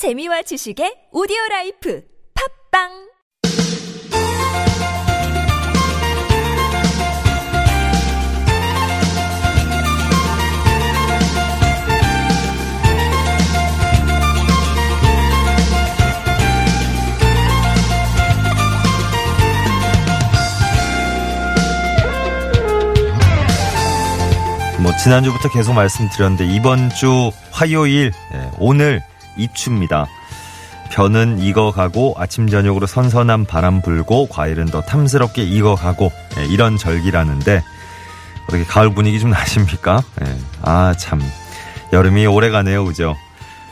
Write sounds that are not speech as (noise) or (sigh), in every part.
재미와 지식의 오디오 라이프 팝빵! 뭐 지난주부터 계속 말씀드렸는데 이번 주 화요일 예, 오늘 입추입니다. 벼는 익어가고 아침 저녁으로 선선한 바람 불고 과일은 더 탐스럽게 익어가고 예, 이런 절기라는데 어떻게 가을 분위기 좀 (laughs) 나십니까? 예, 아참 여름이 오래가네요, 그죠?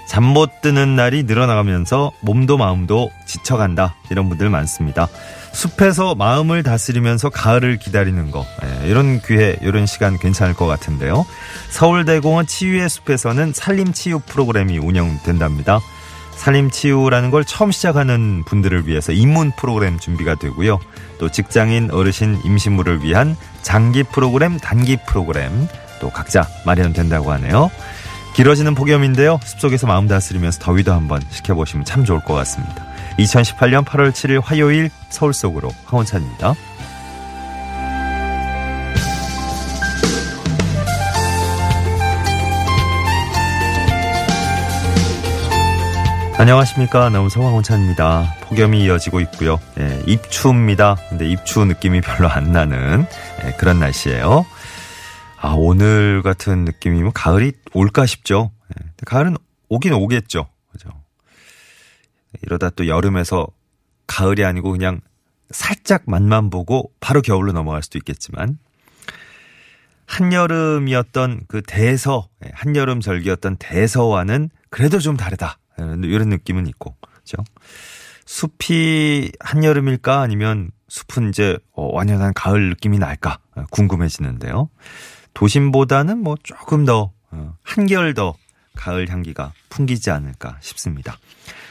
잠 못 드는 날이 늘어나가면서 몸도 마음도 지쳐간다 이런 분들 많습니다. 숲에서 마음을 다스리면서 가을을 기다리는 거 예, 이런 기회 이런 시간 괜찮을 것 같은데요. 서울대공원 치유의 숲에서는 산림치유 프로그램이 운영된답니다. 산림치유라는 걸 처음 시작하는 분들을 위해서 입문 프로그램 준비가 되고요. 또 직장인, 어르신, 임신부를 위한 장기 프로그램, 단기 프로그램 또 각자 마련된다고 하네요. 길어지는 폭염인데요. 숲속에서 마음 다스리면서 더위도 한번 식혀보시면 참 좋을 것 같습니다. 2018년 8월 7일 화요일 서울 속으로 황원찬입니다. 안녕하십니까. 아나운서 황원찬입니다. 폭염이 이어지고 있고요. 예, 입추입니다. 근데 입추 느낌이 별로 안 나는 예, 그런 날씨예요. 아, 오늘 같은 느낌이면 가을이 올까 싶죠. 예, 가을은 오긴 오겠죠. 그죠. 이러다 또 여름에서 가을이 아니고 그냥 살짝 맛만 보고 바로 겨울로 넘어갈 수도 있겠지만 한여름이었던 그 대서, 예, 한여름 절기였던 대서와는 그래도 좀 다르다. 예, 이런 느낌은 있고, 그죠? 숲이 한여름일까 아니면 숲은 이제 어, 완연한 가을 느낌이 날까 어, 궁금해지는데요. 도심보다는 뭐 조금 더 어, 한결 더 가을 향기가 풍기지 않을까 싶습니다.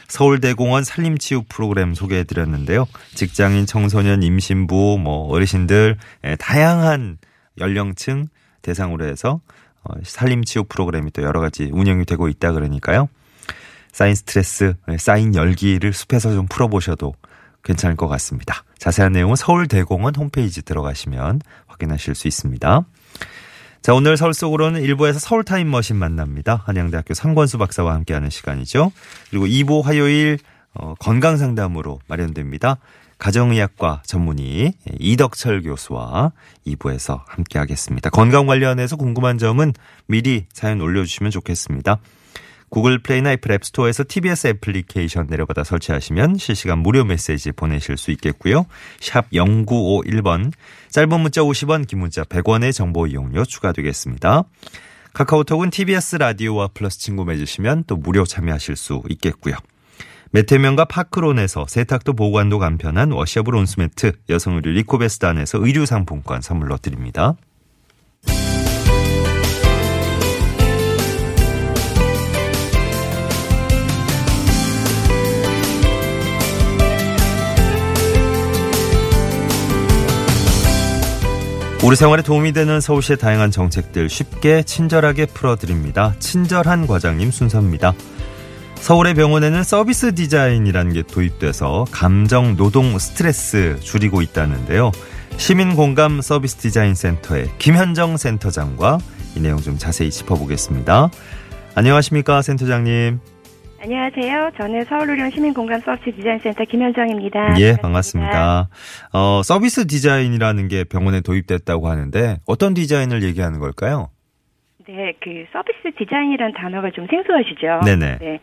서울대공원 산림치유 프로그램 소개해 드렸는데요. 직장인, 청소년, 임신부, 뭐 어르신들 예, 다양한 연령층 대상으로 해서 어, 산림치유 프로그램이 또 여러 가지 운영이 되고 있다 그러니까요. 쌓인 스트레스, 예, 쌓인 열기를 숲에서 좀 풀어보셔도 괜찮을 것 같습니다. 자세한 내용은 서울대공원 홈페이지 들어가시면 확인하실 수 있습니다. 자, 오늘 서울 속으로는 1부에서 서울 타임머신 만납니다. 한양대학교 상권수 박사와 함께하는 시간이죠. 그리고 2부 화요일 어, 건강 상담으로 마련됩니다. 가정의학과 전문의 이덕철 교수와 2부에서 함께하겠습니다. 건강 관련해서 궁금한 점은 미리 사연 올려주시면 좋겠습니다. 구글 플레이나 애플 앱스토어에서 TBS 애플리케이션 내려받아 설치하시면 실시간 무료 메시지 보내실 수 있겠고요. 샵 0951번 짧은 문자 50원 긴 문자 100원의 정보 이용료 추가되겠습니다. 카카오톡은 TBS 라디오와 플러스 친구 맺으시면 또 무료 참여하실 수 있겠고요. 메테면과 파크론에서 세탁도 보관도 간편한 washable 온수매트, 여성 의류 리코베스단에서 의류 상품권 선물로 드립니다. 우리 생활에 도움이 되는 서울시의 다양한 정책들 쉽게 친절하게 풀어드립니다. 친절한 과장님 순서입니다. 서울의 병원에는 서비스 디자인이라는 게 도입돼서 감정, 노동, 스트레스 줄이고 있다는데요. 시민 공감 서비스 디자인 센터의 김현정 센터장과 이 내용 좀 자세히 짚어보겠습니다. 안녕하십니까, 센터장님. 안녕하세요. 저는 서울의료원 시민공감 서비스 디자인센터 김현정입니다. 예, 반갑습니다. 어, 서비스 디자인이라는 게 병원에 도입됐다고 하는데 어떤 디자인을 얘기하는 걸까요? 네, 그 서비스 디자인이라는 단어가 좀 생소하시죠? 네네. 네.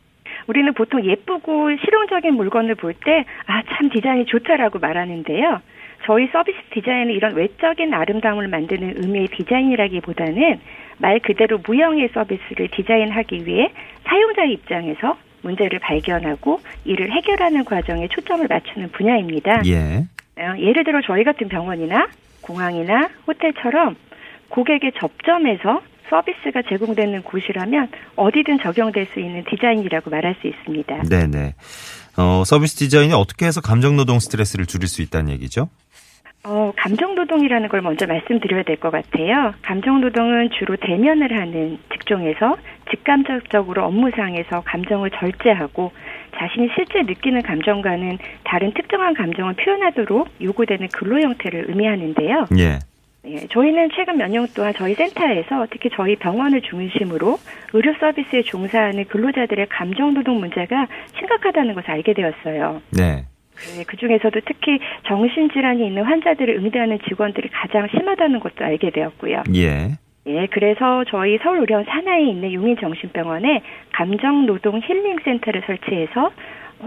우리는 보통 예쁘고 실용적인 물건을 볼 때, 아, 참 디자인이 좋다라고 말하는데요. 저희 서비스 디자인은 이런 외적인 아름다움을 만드는 의미의 디자인이라기보다는 말 그대로 무형의 서비스를 디자인하기 위해 사용자의 입장에서 문제를 발견하고 이를 해결하는 과정에 초점을 맞추는 분야입니다. 예. 어, 예를 들어 저희 같은 병원이나 공항이나 호텔처럼 고객의 접점에서 서비스가 제공되는 곳이라면 어디든 적용될 수 있는 디자인이라고 말할 수 있습니다. 네네. 어, 서비스 디자인이 어떻게 해서 감정노동 스트레스를 줄일 수 있다는 얘기죠? 어, 감정노동이라는 걸 먼저 말씀드려야 될 것 같아요. 감정노동은 주로 대면을 하는 직종에서 직감적으로 업무상에서 감정을 절제하고 자신이 실제 느끼는 감정과는 다른 특정한 감정을 표현하도록 요구되는 근로 형태를 의미하는데요. 예. 예, 저희는 최근 몇 년 동안 저희 센터에서 특히 저희 병원을 중심으로 의료 서비스에 종사하는 근로자들의 감정 노동 문제가 심각하다는 것을 알게 되었어요. 네. 네, 그 중에서도 특히 정신질환이 있는 환자들을 응대하는 직원들이 가장 심하다는 것도 알게 되었고요. 예. 예, 그래서 저희 서울의료원 산하에 있는 용인정신병원에 감정노동 힐링센터를 설치해서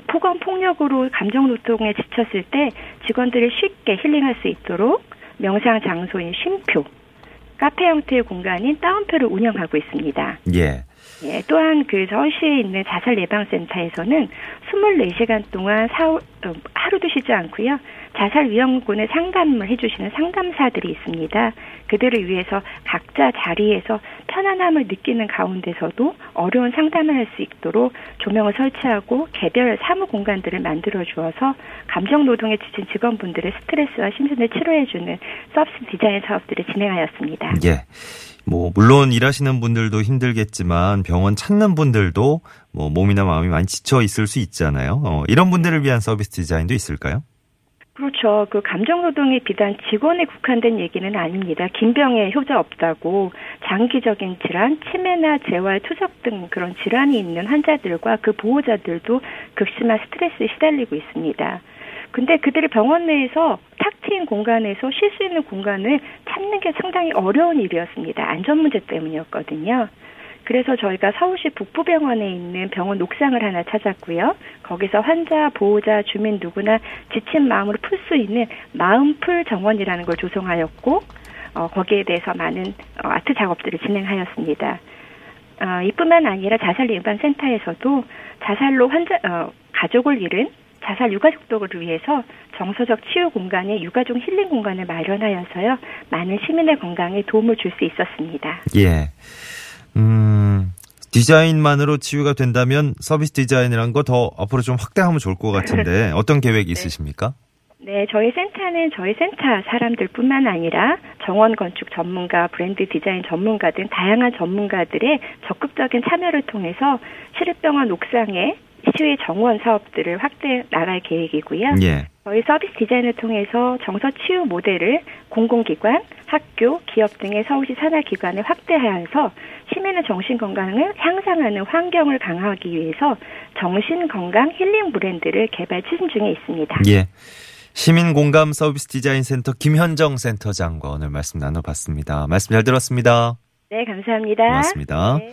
폭언 폭력으로 감정노동에 지쳤을 때 직원들이 쉽게 힐링할 수 있도록 명상 장소인 쉼표, 카페 형태의 공간인 따옴표를 운영하고 있습니다. 예. 예, 또한 그 서울시에 있는 자살 예방센터에서는 24시간 동안 사, 어, 하루도 쉬지 않고요. 자살 위험군의 상담을 해주시는 상담사들이 있습니다. 그들을 위해서 각자 자리에서 편안함을 느끼는 가운데서도 어려운 상담을 할 수 있도록 조명을 설치하고 개별 사무 공간들을 만들어 주어서 감정 노동에 지친 직원분들의 스트레스와 심신을 치료해주는 서비스 디자인 사업들을 진행하였습니다. 예. 뭐 물론 일하시는 분들도 힘들겠지만 병원 찾는 분들도 뭐 몸이나 마음이 많이 지쳐 있을 수 있잖아요. 어, 이런 분들을 위한 서비스 디자인도 있을까요? 그렇죠. 그 감정 노동이 비단 직원에 국한된 얘기는 아닙니다. 긴병에 효자 없다고 장기적인 질환, 치매나 재활, 투석 등 그런 질환이 있는 환자들과 그 보호자들도 극심한 스트레스에 시달리고 있습니다. 근데 그들이 병원 내에서 탁 트인 공간에서 쉴 수 있는 공간을 찾는 게 상당히 어려운 일이었습니다. 안전 문제 때문이었거든요. 그래서 저희가 서울시 북부병원에 있는 병원 옥상을 하나 찾았고요. 거기서 환자, 보호자, 주민 누구나 지친 마음을 풀 수 있는 마음풀 정원이라는 걸 조성하였고, 어, 거기에 대해서 많은 어, 아트 작업들을 진행하였습니다. 어, 이뿐만 아니라 자살 예방 센터에서도 자살로 환자 어, 가족을 잃은 자살 유가족들을 위해서 정서적 치유 공간에 유가족 힐링 공간을 마련하여서요 많은 시민의 건강에 도움을 줄 수 있었습니다. 예. 음, 디자인만으로 치유가 된다면 서비스 디자인이라는 거 더 앞으로 좀 확대하면 좋을 것 같은데 (laughs) 어떤 계획이 있으십니까? 네, 저희 센터는 저희 센터 사람들뿐만 아니라 정원 건축 전문가, 브랜드 디자인 전문가 등 다양한 전문가들의 적극적인 참여를 통해서 시립병원 옥상에 치유 정원 사업들을 확대해 나갈 계획이고요. 예. 저희 서비스 디자인을 통해서 정서 치유 모델을 공공기관, 학교, 기업 등의 서울시 산하 기관에 확대하여서 시민의 정신 건강을 향상하는 환경을 강화하기 위해서 정신 건강 힐링 브랜드를 개발 추진 중에 있습니다. 예. 시민 공감 서비스 디자인 센터 김현정 센터장과 오늘 말씀 나눠봤습니다. 말씀 잘 들었습니다. 네, 감사합니다. 고맙습니다. 네.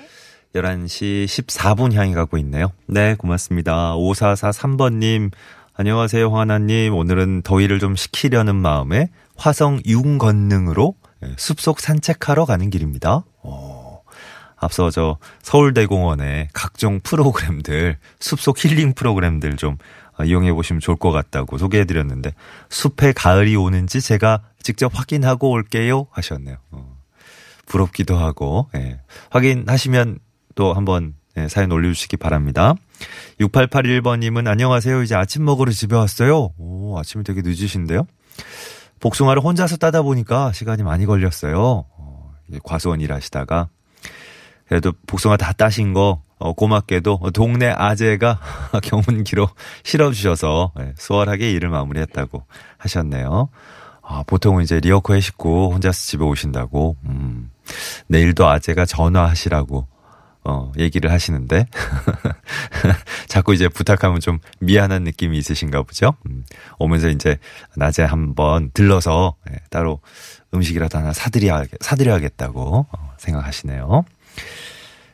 11시 14분 향이 가고 있네요. 네, 고맙습니다. 5443번님, 안녕하세요, 황하나님. 오늘은 더위를 좀 식히려는 마음에 화성 윤건능으로 예, 숲속 산책하러 가는 길입니다. 오, 앞서 저 서울대공원의 각종 프로그램들, 숲속 힐링 프로그램들 좀 어, 이용해 보시면 좋을 것 같다고 소개해 드렸는데, 숲에 가을이 오는지 제가 직접 확인하고 올게요. 하셨네요. 어. 부럽기도 하고, 예. 확인하시면 또 한번 예, 사연 올려주시기 바랍니다. 6881번님은 안녕하세요. 이제 아침 먹으러 집에 왔어요. 오, 아침이 되게 늦으신데요. 복숭아를 혼자서 따다 보니까 시간이 많이 걸렸어요. 어, 과수원 일하시다가. 그래도 복숭아 다 따신 거 어, 고맙게도 동네 아재가 (laughs) 경운기로 실어주셔서 예, 수월하게 일을 마무리했다고 하셨네요. 아, 보통은 이제 리어커 해식고 혼자서 집에 오신다고. 음, 내일도 아재가 전화하시라고 어, 얘기를 하시는데, (laughs) 자꾸 이제 부탁하면 좀 미안한 느낌이 있으신가 보죠? 음, 오면서 이제 낮에 한번 들러서 예, 따로 음식이라도 하나 사드려, 사드려야겠다고 어, 생각하시네요.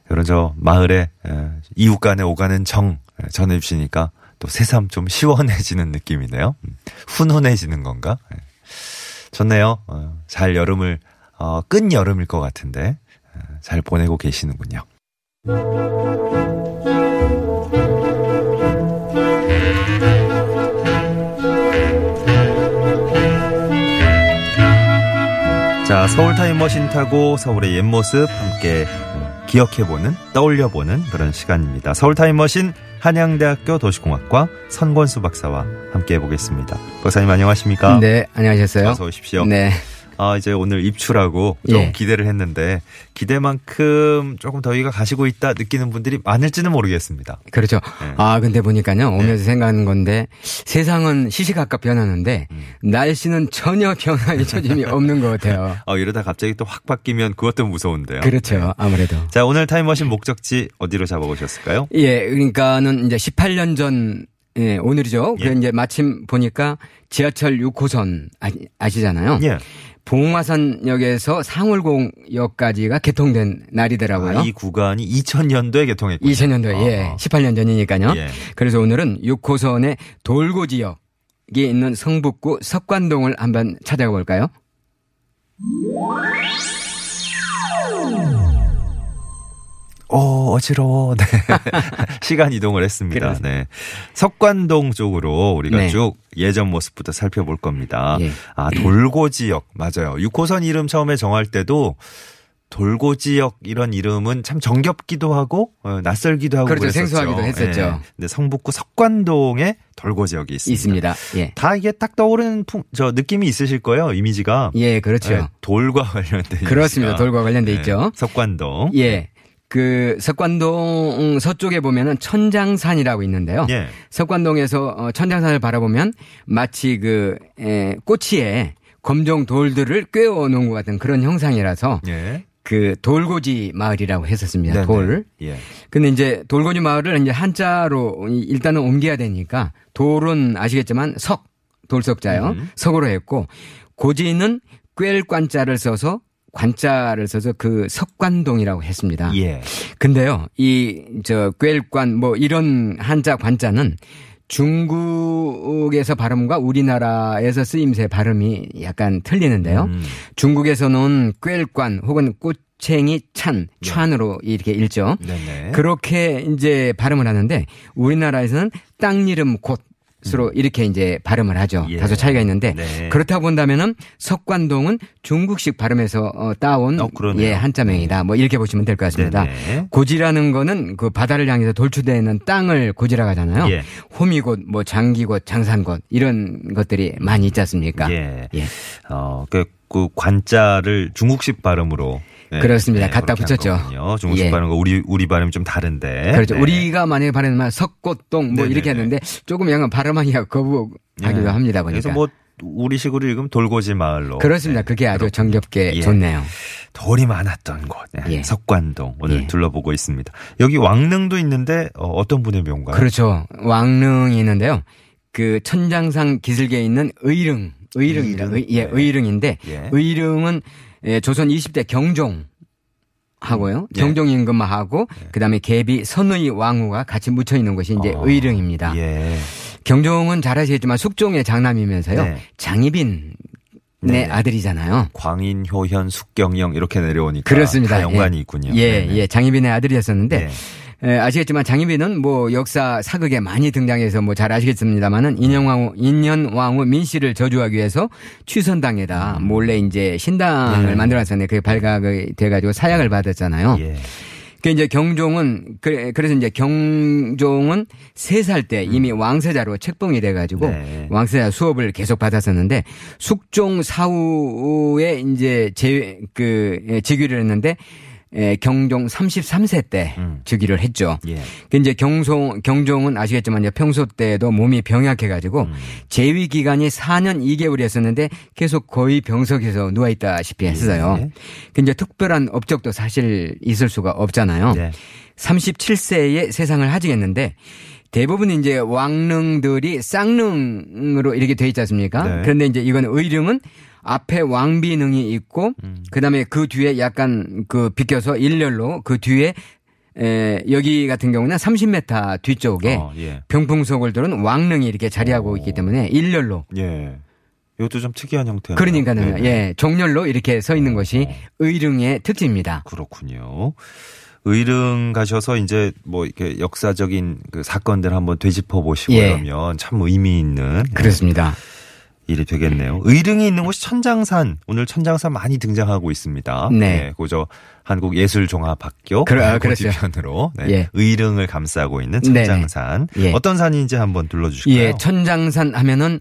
이런 저 마을에 예, 이웃 간에 오가는 정 예, 전해주시니까 또 새삼 좀 시원해지는 느낌이네요. 음, 훈훈해지는 건가? 예. 좋네요. 어, 잘 여름을, 어, 끈 여름일 것 같은데, 어, 잘 보내고 계시는군요. 자, 서울 타임머신 타고 서울의 옛 모습 함께 기억해보는, 떠올려보는 그런 시간입니다. 서울 타임머신 한양대학교 도시공학과 선권수 박사와 함께 해보겠습니다. 박사님 안녕하십니까? 네, 안녕하셨어요. 어서 오십시오. 네. 아, 이제 오늘 입추라고 좀 예. 기대를 했는데 기대만큼 조금 더위가 가시고 있다 느끼는 분들이 많을지는 모르겠습니다. 그렇죠. 네. 아, 근데 보니까요. 오면서 생각하는 건데 세상은 시시각각 변하는데 음. 날씨는 전혀 변화의 조짐이 (laughs) 없는 것 같아요. 어, 이러다 갑자기 또 확 바뀌면 그것도 무서운데요. 그렇죠. 네. 아무래도. 자, 오늘 타임머신 목적지 어디로 잡아오셨을까요? 예, 그러니까는 이제 18년 전 예, 오늘이죠. 예. 그 이제 마침 보니까 지하철 6호선 아시, 아시잖아요. 예. 봉화선역에서 상월공역까지가 개통된 날이더라고요. 아, 이 구간이 2000년도에 개통했군요. 2000년도에 예, 어. 18년 전이니까요. 예. 그래서 오늘은 6호선의 돌고 지역에 있는 성북구 석관동을 한번 찾아가 볼까요? 어, 어지러워. (laughs) 네. (laughs) 시간 이동을 했습니다. 네. 석관동 쪽으로 우리가 네. 쭉 예전 모습부터 살펴볼 겁니다. 예. 아, 돌고 지역. 맞아요. 6호선 이름 처음에 정할 때도 돌고 지역 이런 이름은 참 정겹기도 하고 어, 낯설기도 하고 그렇죠. 그랬었죠. 생소하기도 했었죠. 예. 근데 성북구 석관동에 돌고 지역이 있습니다. 있습니다. 예. 다 이게 딱 떠오르는 풍, 저 느낌이 있으실 거예요. 이미지가. 예, 그렇죠. 네, 돌과 관련된 그렇습니다. 돌과 관련돼 네, 있죠. 석관동. 예. 그 석관동 서쪽에 보면은 천장산이라고 있는데요. 예. 석관동에서 어, 천장산을 바라보면 마치 그 에, 꼬치에 검정 돌들을 꿰어 놓은 것 같은 그런 형상이라서 예. 그 돌고지 마을이라고 했었습니다. 네네. 돌. 예. 근데 이제 돌고지 마을을 이제 한자로 이- 일단은 옮겨야 되니까 돌은 아시겠지만 석 돌석자요. 음. 석으로 했고 고지는 꿰을 관자를 써서 관자를 써서 그 석관동이라고 했습니다. 예. 근데요, 이, 저, 꿰일관, 뭐, 이런 한자 관자는 중국에서 발음과 우리나라에서 쓰임새 발음이 약간 틀리는데요. 음. 중국에서는 꿰일관 혹은 꼬챙이 찬, 찬으로 이렇게 읽죠. 네네. 그렇게 이제 발음을 하는데 우리나라에서는 땅 이름 곳 으로 이렇게 이제 발음을 하죠. 예. 다소 차이가 있는데 네. 그렇다고 본다면은 석관동은 중국식 발음에서 어, 따온 어. 예, 한자명이다. 뭐 이렇게 보시면 될 것 같습니다. 네네. 고지라는 거는 그 바다를 향해서 돌출되는 땅을 고지라고 하잖아요. 예. 호미곶, 뭐 장기곶, 장산곶 이런 것들이 많이 있지 않습니까? 예. 예. 어, 그, 그 관자를 중국식 발음으로 네, 그렇습니다. 갖다 그렇게 한 붙였죠. 중국식 예. 발음과 우리 우리 발음이 좀 다른데. 그렇죠. 네. 우리가 만약에 발음하면 석꽃동 뭐 네네네. 이렇게 하는데 조금 약간 발음하기가 거부하기도 예. 합니다. 보니까. 그래서 뭐 우리식으로 읽으면 돌고지 마을로. 그렇습니다. 네. 그게 아주 그렇군요. 정겹게 예. 좋네요. 돌이 많았던 곳. 네. 예. 석관동 오늘 예. 둘러보고 있습니다. 여기 왕릉도 있는데 어, 떤 분의 묘인가요? 그렇죠. 왕릉이 있는데요. 그 천장상 기슭에 있는 의릉, 의릉이라, 의릉? 의, 예, 네. 의릉인데 예. 의릉은 예, 조선 20대 경종 하고요. 예. 경종 임금하고 그다음에 계비 선의 왕후가 같이 묻혀 있는 것이 이제 어. 의릉입니다. 예. 경종은 잘 아시겠지만 숙종의 장남이면서요. 네. 장희빈의 네. 아들이잖아요. 광인, 효현, 숙경영 이렇게 내려오니까 그렇습니다. 다 연관이 예. 있군요. 예, 네네. 예. 장희빈의 아들이었었는데 네. 에, 아시겠지만 장희빈은 뭐 역사 사극에 많이 등장해서 뭐 잘 아시겠습니다만은 인현왕후 인현왕후 민씨를 저주하기 위해서 취선당에다 몰래 이제 신당을 네. 만들어놨었는데 그게 발각이 돼가지고 사약을 받았잖아요. 예. 그 이제 경종은 그래, 그래서 이제 경종은 세 살 때 이미 왕세자로 책봉이 돼가지고 음. 네. 왕세자 수업을 계속 받았었는데 숙종 사후에 이제 제그 직위를 했는데 에, 경종 33세 때 음. 즉위를 했죠. 예. 그 이제 경송 경종은 아시겠지만 평소 때도 몸이 병약해가지고 음. 재위 기간이 4년 2개월이었었는데 계속 거의 병석에서 누워 있다시피 했어요. 예. 그 이제 특별한 업적도 사실 있을 수가 없잖아요. 네. 37세에 세상을 하지겠는데 대부분 이제 왕릉들이 쌍릉으로 이렇게 돼 있지 않습니까? 네. 그런데 이제 이건 의릉은 앞에 왕비능이 있고 음. 그다음에 그 뒤에 약간 그 비껴서 일렬로 그 뒤에 에 여기 같은 경우는 30m 뒤쪽에 어, 예. 병풍석을 두른 왕릉이 이렇게 자리하고 오. 있기 때문에 일렬로 예. 이것도 좀 특이한 형태네요. 그러니까는 네네. 예 종렬로 이렇게 서 있는 것이 의릉의 특징입니다. 그렇군요. 의릉 가셔서 이제 뭐 이렇게 역사적인 그 사건들 한번 되짚어 보시고 예. 그러면 참 의미 있는 그렇습니다. 일이 되겠네요. 의릉이 있는 곳이 천장산. 오늘 천장산 많이 등장하고 있습니다. 네. 고저 한국예술종합학교 그러- 아, 그 그렇죠. 뒤편으로 네. 예. 의릉을 감싸고 있는. 천장산. 예. 어떤 산인지 한번 둘러주실까요? 예, 천장산 하면은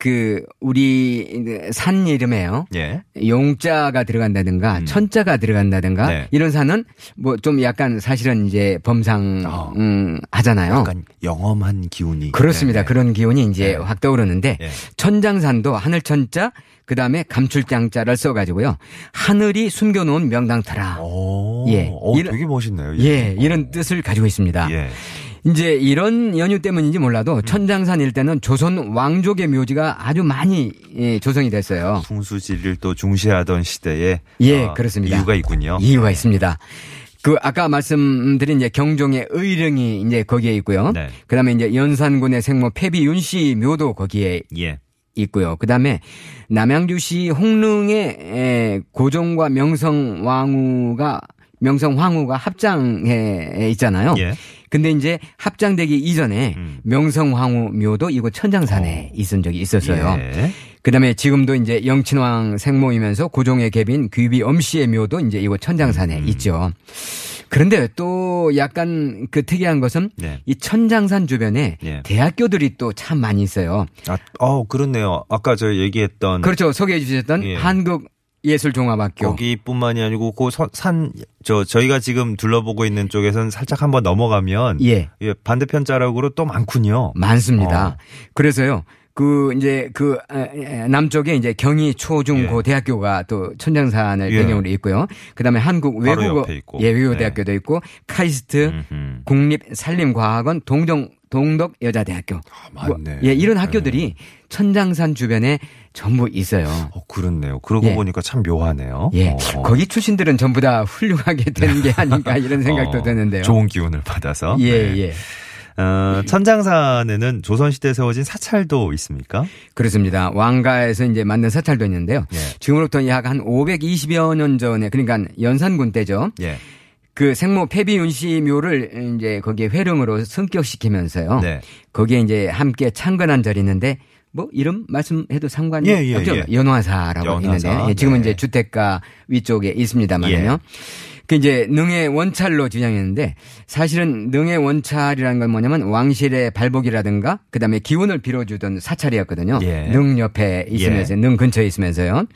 그 우리 산 이름에요. 예. 용자가 들어간다든가 음. 천자가 들어간다든가 네. 이런 산은 뭐 좀 약간 사실은 이제 범상 어. 음, 하잖아요. 약간 영험한 기운이. 그렇습니다. 네, 네. 그런 기운이 이제 네. 확 떠오르는데 예. 천장산도 하늘 천자 그 다음에 감출장자를 써가지고요. 하늘이 숨겨놓은 명당터라. 오, 예. 어, 이런- 되게 멋있네요. 예, 이런 뜻을 가지고 있습니다. 예. 이제 이런 연유 때문인지 음. 몰라도 천장산 일대는 조선 왕족의 묘지가 아주 많이 예, 조성이 됐어요. 풍수지리를 또 중시하던 시대에 예, 어, 그렇습니다. 이유가 있군요. 이유가 있습니다. 그 아까 말씀드린 이제 경종의 의령이 이제 거기에 있고요. 네. 그다음에 이제 연산군의 생모 폐비윤씨 묘도 거기에 예. 있고요. 그다음에 남양주시 홍릉의 에, 고종과 명성 왕후가 명성 황후가 합장해 있잖아요. 예. 근데 이제 합장되기 이전에 음. 명성 황후 묘도 이곳 천장산에 있은 적이 있었어요. 예. 그다음에 지금도 이제 영친왕 생모이면서 고종의 계빈 귀비 엄씨의 묘도 이제 이곳 천장산에 음. 있죠. 그런데 또 약간 그 특이한 것은 네. 이 천장산 주변에 예. 대학교들이 또 참 많이 있어요. 아, 어, 그렇네요. 아까 저 얘기했던 그렇죠. 소개해 주셨던 예. 한국 예술종합학교. 거기뿐만이 아니고 그산저 저희가 지금 둘러보고 있는 쪽에서는 살짝 한번 넘어가면 예. 예, 반대편 자락으로 또 많군요. 많습니다. 어. 그래서요. 그 이제 그 남쪽에 이제 경희 초중고 예. 대학교가 또 천장산을 예. 배경으로 있고요. 그다음에 한국 외국어. 예 외국어 대학교도 있고 카이스트. 국립 산림과학원 동정 동덕 여자대학교. 아, 맞네. 예, 이런 학교들이 천장산 주변에 전부 있어요. 어, 그렇네요. 그러고 예. 보니까 참 묘하네요. 예. 어. 거기 출신들은 전부 다 훌륭하게 된 게 아닌가 이런 (laughs) 생각도 어, 드는데요. 좋은 기운을 받아서. 예, 네. 예. 어, 천장산에는 조선시대에 세워진 사찰도 있습니까? 그렇습니다. 왕가에서 이제 만든 사찰도 있는데요. 예. 지금으로부터 약 한 520여 년 전에 그러니까 연산군 때죠. 예. 그 생모 폐비윤씨 묘를 이제 거기에 회릉으로 성격시키면서요. 네. 거기에 이제 함께 창건한 절이 있는데 뭐 이름 말씀해도 상관이 예, 예, 없죠. 예. 연화사라고 연화사, 있는데 예, 지금은 네. 이제 주택가 위쪽에 있습니다만요. 예. 그 이제 능의 원찰로 주장했는데 사실은 능의 원찰이라는 건 뭐냐면 왕실의 발복이라든가 그다음에 기운을 빌어주던 사찰이었거든요. 예. 능 옆에 있으면서 능 근처에 있으면서요.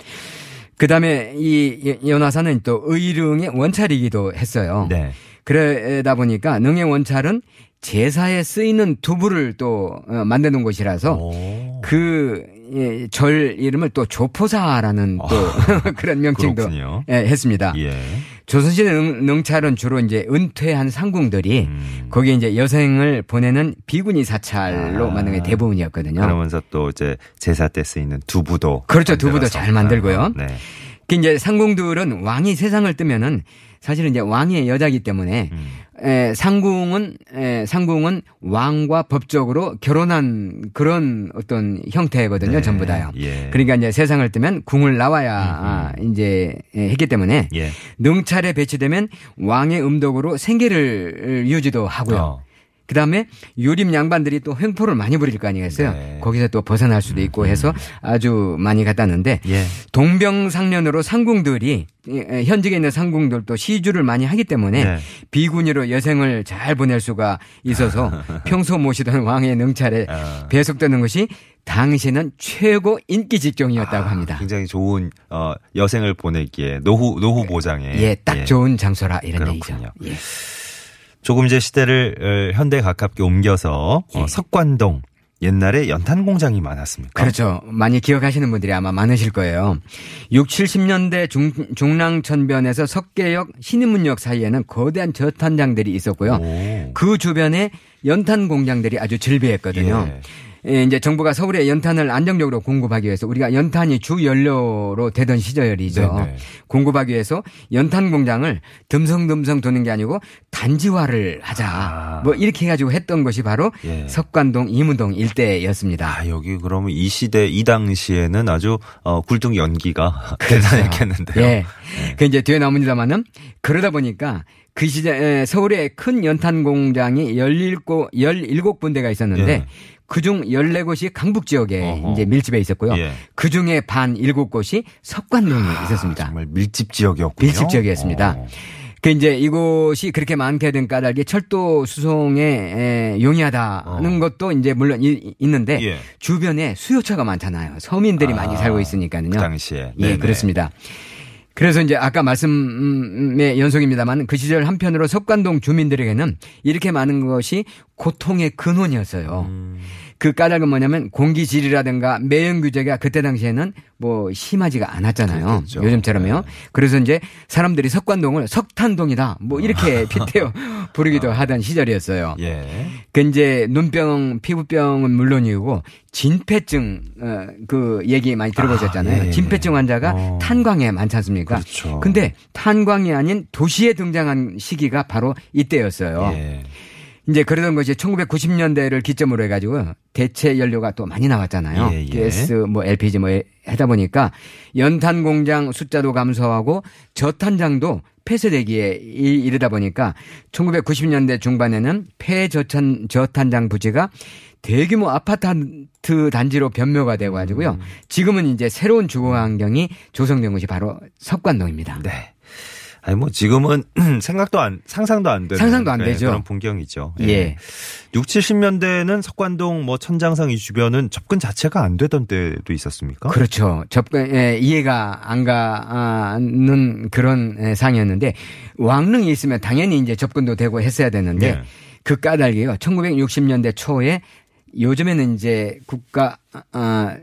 그 다음에 이 연화사는 또 의릉의 원찰이기도 했어요. 네. 그러다 보니까 능의 원찰은 제사에 쓰이는 두부를 또 어, 만드는 곳이라서 오. 그 절 이름을 또 조포사라는 또 (laughs) 그런 명칭도 아, 그렇군요. 예, 했습니다. 예. 조선시대 능, 능찰은 주로 이제 은퇴한 상궁들이 음. 거기에 이제 여생을 보내는 비구니 사찰로 아. 만든 게 대부분이었거든요. 그러면서 또 이제 제사 때 쓰이는 두부도 그렇죠. 두부도. 잘 만들고요. 네. 그 이제 상궁들은 왕이 세상을 뜨면은 사실은 이제 왕의 여자이기 때문에 음. 에, 상궁은 에, 상궁은 왕과 법적으로 결혼한 그런 어떤 형태거든요, 네. 전부 다요. 예. 그러니까 이제 세상을 뜨면 궁을 나와야 아, 이제 에, 했기 때문에 예. 능찰에 배치되면 왕의 음덕으로 생계를 유지도 하고요. 어. 그 다음에 유림 양반들이 또 횡포를 많이 부릴 거 아니겠어요? 네. 거기서 또 벗어날 수도 있고 해서 아주 많이 갔다는데 예. 동병상련으로 상궁들이 예, 현직에 있는 상궁들도 시주를 많이 하기 때문에 네. 비구니로 여생을 잘 보낼 수가 있어서 (laughs) 평소 모시던 왕의 능찰에 아. 배속되는 것이 당시는 최고 인기 직종이었다고 아, 합니다. 굉장히 좋은 어, 여생을 보내기에 노후 노후 보장에 예, 딱 좋은 장소라 이런 그렇군요. 얘기죠. 예. 조금 이제 시대를 어, 현대 가깝게 옮겨서 어, 예. 석관동 옛날에 연탄 공장이 많았습니까? 그렇죠. 많이 기억하시는 분들이 아마 많으실 거예요. 6, 70년대 중, 중랑천변에서 석계역 신인문역 사이에는 거대한 저탄장들이 있었고요. 오. 그 주변에 연탄 공장들이 아주 즐비했거든요. 예. 예, 이제 정부가 서울에 연탄을 안정적으로 공급하기 위해서 우리가 연탄이 주 연료로 되던 시절이죠. 네네. 공급하기 위해서 연탄 공장을 듬성듬성 도는 게 아니고 단지화를 하자. 아. 뭐 이렇게 해가지고 했던 것이 바로 예. 석관동 이문동 일대였습니다. 아, 여기 그러면 이 시대, 이 당시에는 아주, 어, 굴뚝 연기가 (laughs) 그렇죠. 대단했겠는데요. 예. 그 이제 뒤에 나옵니다만은 그러다 보니까 그 시절 에, 서울에 큰 연탄 공장이 17, 17군데가 있었는데 예. 그중 14곳이 강북 지역에 어허. 이제 밀집해 있었고요. 예. 그중에 반 7곳이 석관동에 있었습니다. 정말 밀집 지역이었군요. 밀집 지역이었습니다. 어. 그 이제 이곳이 그렇게 많게 된 까닭이 철도 수송에 에, 용이하다는 어. 것도 이제 물론 이- 있는데 예. 주변에 수요처가 많잖아요. 서민들이 아, 많이 살고 있으니까요. 그 당시에. 예, 네네. 그렇습니다. 그래서 이제 아까 말씀의 연속입니다만 그 시절 한편으로 석관동 주민들에게는 이렇게 많은 것이 고통의 근원이었어요. 음. 그 까닭은 뭐냐면 공기질이라든가 매연 규제가 그때 당시에는 뭐 심하지가 않았잖아요. 그렇겠죠. 요즘처럼요. 네. 그래서 이제 사람들이 석관동을 석탄동이다 뭐 이렇게 빗대어 (laughs) 부르기도 하던 시절이었어요. 아. 예. 그 이제 눈병, 피부병은 물론이고 진폐증 어, 그 얘기 많이 들어보셨잖아요. 아, 예, 예. 진폐증 환자가 어. 탄광에 많지 않습니까? 그렇죠. 근데 탄광이 아닌 도시에 등장한 시기가 바로 이때였어요. 예. 이제 그러던 것이 1990년대를 기점으로 해가지고 대체 연료가 또 많이 나왔잖아요. 예, 예. 가스, 뭐 LPG 뭐 하다 보니까 연탄 공장 숫자도 감소하고 저탄장도 폐쇄되기에 이- 이르다 보니까 1990년대 중반에는 폐저탄 저탄장 부지가 대규모 아파트 단지로 변묘가 되어 가지고요. 음. 지금은 이제 새로운 주거 환경이 조성된 곳이 바로 석관동입니다. 네. 아니 뭐 지금은 (clears throat) 생각도 안 상상도 안 되는 상상도 안 네, 되죠. 그런 풍경이죠. 예. 6, 70년대에는 석관동 뭐 천장상 이 주변은 접근 자체가 안 되던 때도 있었습니까? 그렇죠. 접근 예, 이해가 안 가는 그런 예, 상이었는데 왕릉이 있으면 당연히 이제 접근도 되고 했어야 되는데 네. 그 까닭이요. 1960년대 초에 요즘에는 이제 국가 아,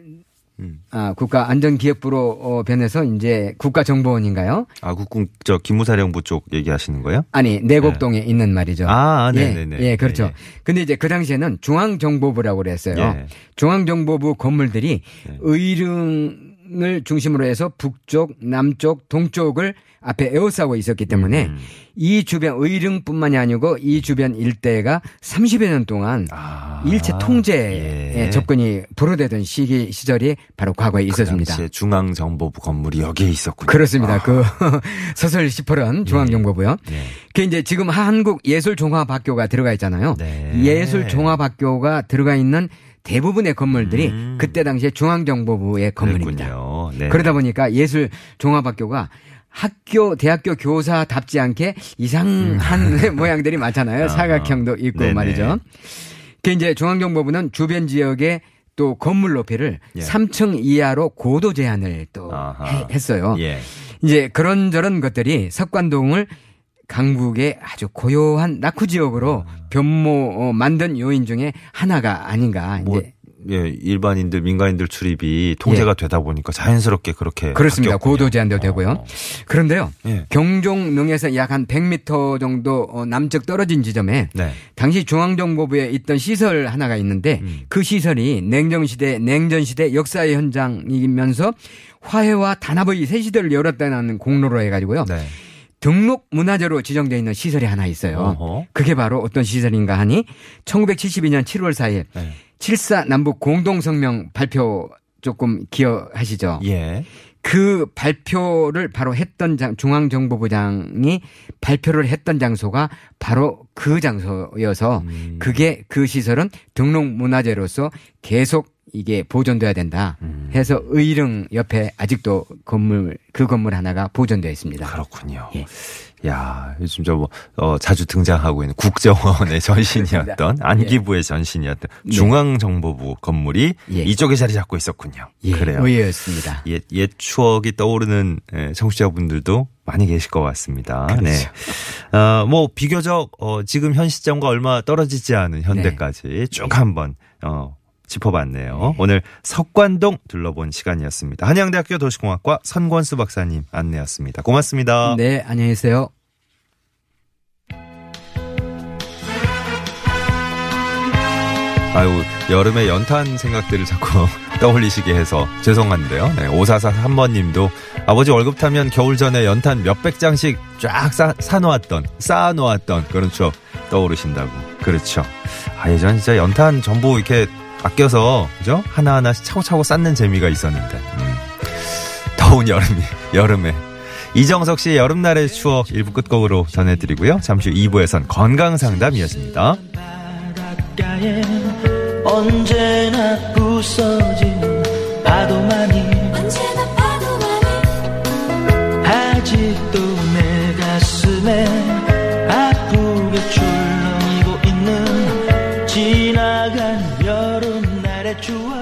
음. 아, 국가안전기획부로 어, 변해서 이제 국가정보원인가요? 아, 국군 저 기무사령부 쪽 얘기하시는 거예요? 아니 내곡동에 있는 말이죠. 아, 예, 네네 네. 예, 그렇죠. 예, 예. 근데 이제 그 당시에는 중앙정보부라고 그랬어요. 예. 중앙정보부 건물들이 예. 의릉 을 중심으로 해서 북쪽, 남쪽, 동쪽을 앞에 에워싸고 있었기 때문에 음. 이 주변 의릉뿐만이 아니고 이 주변 일대가 30여 년 동안 아, 일체 통제에 예. 접근이 불허되던 시기 시절이 바로 과거에 있었습니다. 당시에 중앙정보부 건물이 여기에 있었군요. 그렇습니다. 아, 그 (laughs) 서설 10호런 중앙정보부요. 예. 그 이제 지금 한국예술종합학교가 들어가 있잖아요. 네. 예술종합학교가 들어가 있는 대부분의 건물들이 음. 그때 당시에 중앙정보부의 건물입니다. 네. 그러다 보니까 예술 종합학교가 학교, 대학교 교사답지 않게 이상한 (laughs) 모양들이 많잖아요. 음. 아, 사각형도 있고 네네. 말이죠. 그 이제 중앙정보부는 주변 지역에 또 건물 높이를 예. 3층 이하로 고도 제한을 또. 해- 했어요. 예. 이제 그런저런 것들이 석관동을 강북의 아주 고요한 낙후 지역으로 변모 어, 만든 요인 중에 하나가 아닌가. 뭐, 이제 예, 일반인들, 민간인들 출입이 통제가 되다 보니까 자연스럽게 그렇게. 예. 그렇습니다. 바뀌었군요. 고도 제한도 되고요. 어. 그런데요. 예. 경종릉에서 약 한 100m 정도 어, 남쪽 떨어진 지점에 네. 당시 중앙정보부에 있던 시설 하나가 있는데 음. 그 시설이 냉정시대, 냉전시대 역사의 현장이면서 화해와 단합의 새 시대를 열었다는 공로로 해가지고요. 네. 등록 문화재로 지정되어 있는 시설이 하나 있어요. 어허. 그게 바로 어떤 시설인가 하니 1972년 7월 4일 네. 7사 남북 공동성명 발표 조금 기억하시죠? 예. 그 발표를 바로 했던 장, 중앙정보부장이 발표를 했던 장소가 바로 그 장소여서 음. 그게 그 시설은 등록문화재로서 계속 이게 보존돼야 된다 음. 해서 의릉 옆에 아직도 건물 그 건물 하나가 보존되어 있습니다. 그렇군요. 예. 야, 요즘 저 뭐, 어, 자주 등장하고 있는 국정원의 (laughs) 전신이었던, 안기부의 전신이었던 중앙정보부 건물이 예. 이쪽에 자리 잡고 있었군요. 예, 그래요. 의외였습니다. 옛, 옛 추억이 떠오르는 예, 청취자분들도 많이 계실 것 같습니다. 그렇죠. 네. 어, 뭐, 비교적, 어, 지금 현 시점과 얼마 떨어지지 않은 현대까지 네. 쭉 한번, 어, 짚어봤네요. 오늘 석관동 둘러본 시간이었습니다. 한양대학교 도시공학과 선권수 박사님 안내였습니다. 고맙습니다. 네, 안녕히 계세요. 아유, 여름에 연탄 생각들을 자꾸 (laughs) 떠올리시게 해서 죄송한데요. 네, 5443번 님도 아버지 월급 타면 겨울 전에 연탄 몇백 장씩 쫙 쌓, 사놓았던, 쌓아놓았던 그런 추억 떠오르신다고. 그렇죠. 아, 예전 진짜 연탄 전부 이렇게 아껴서, 그죠? 하나하나씩 차고차고 쌓는 재미가 있었는데. 음. 더운 여름이, 여름에. 이정석 씨의 여름날의 추억 1부 끝곡으로 전해드리고요. 잠시 후 2부에선 건강상담 이어집니다. 바닷가에 언제나 부서지는 파도만이 아직도 내 가슴에 출렁이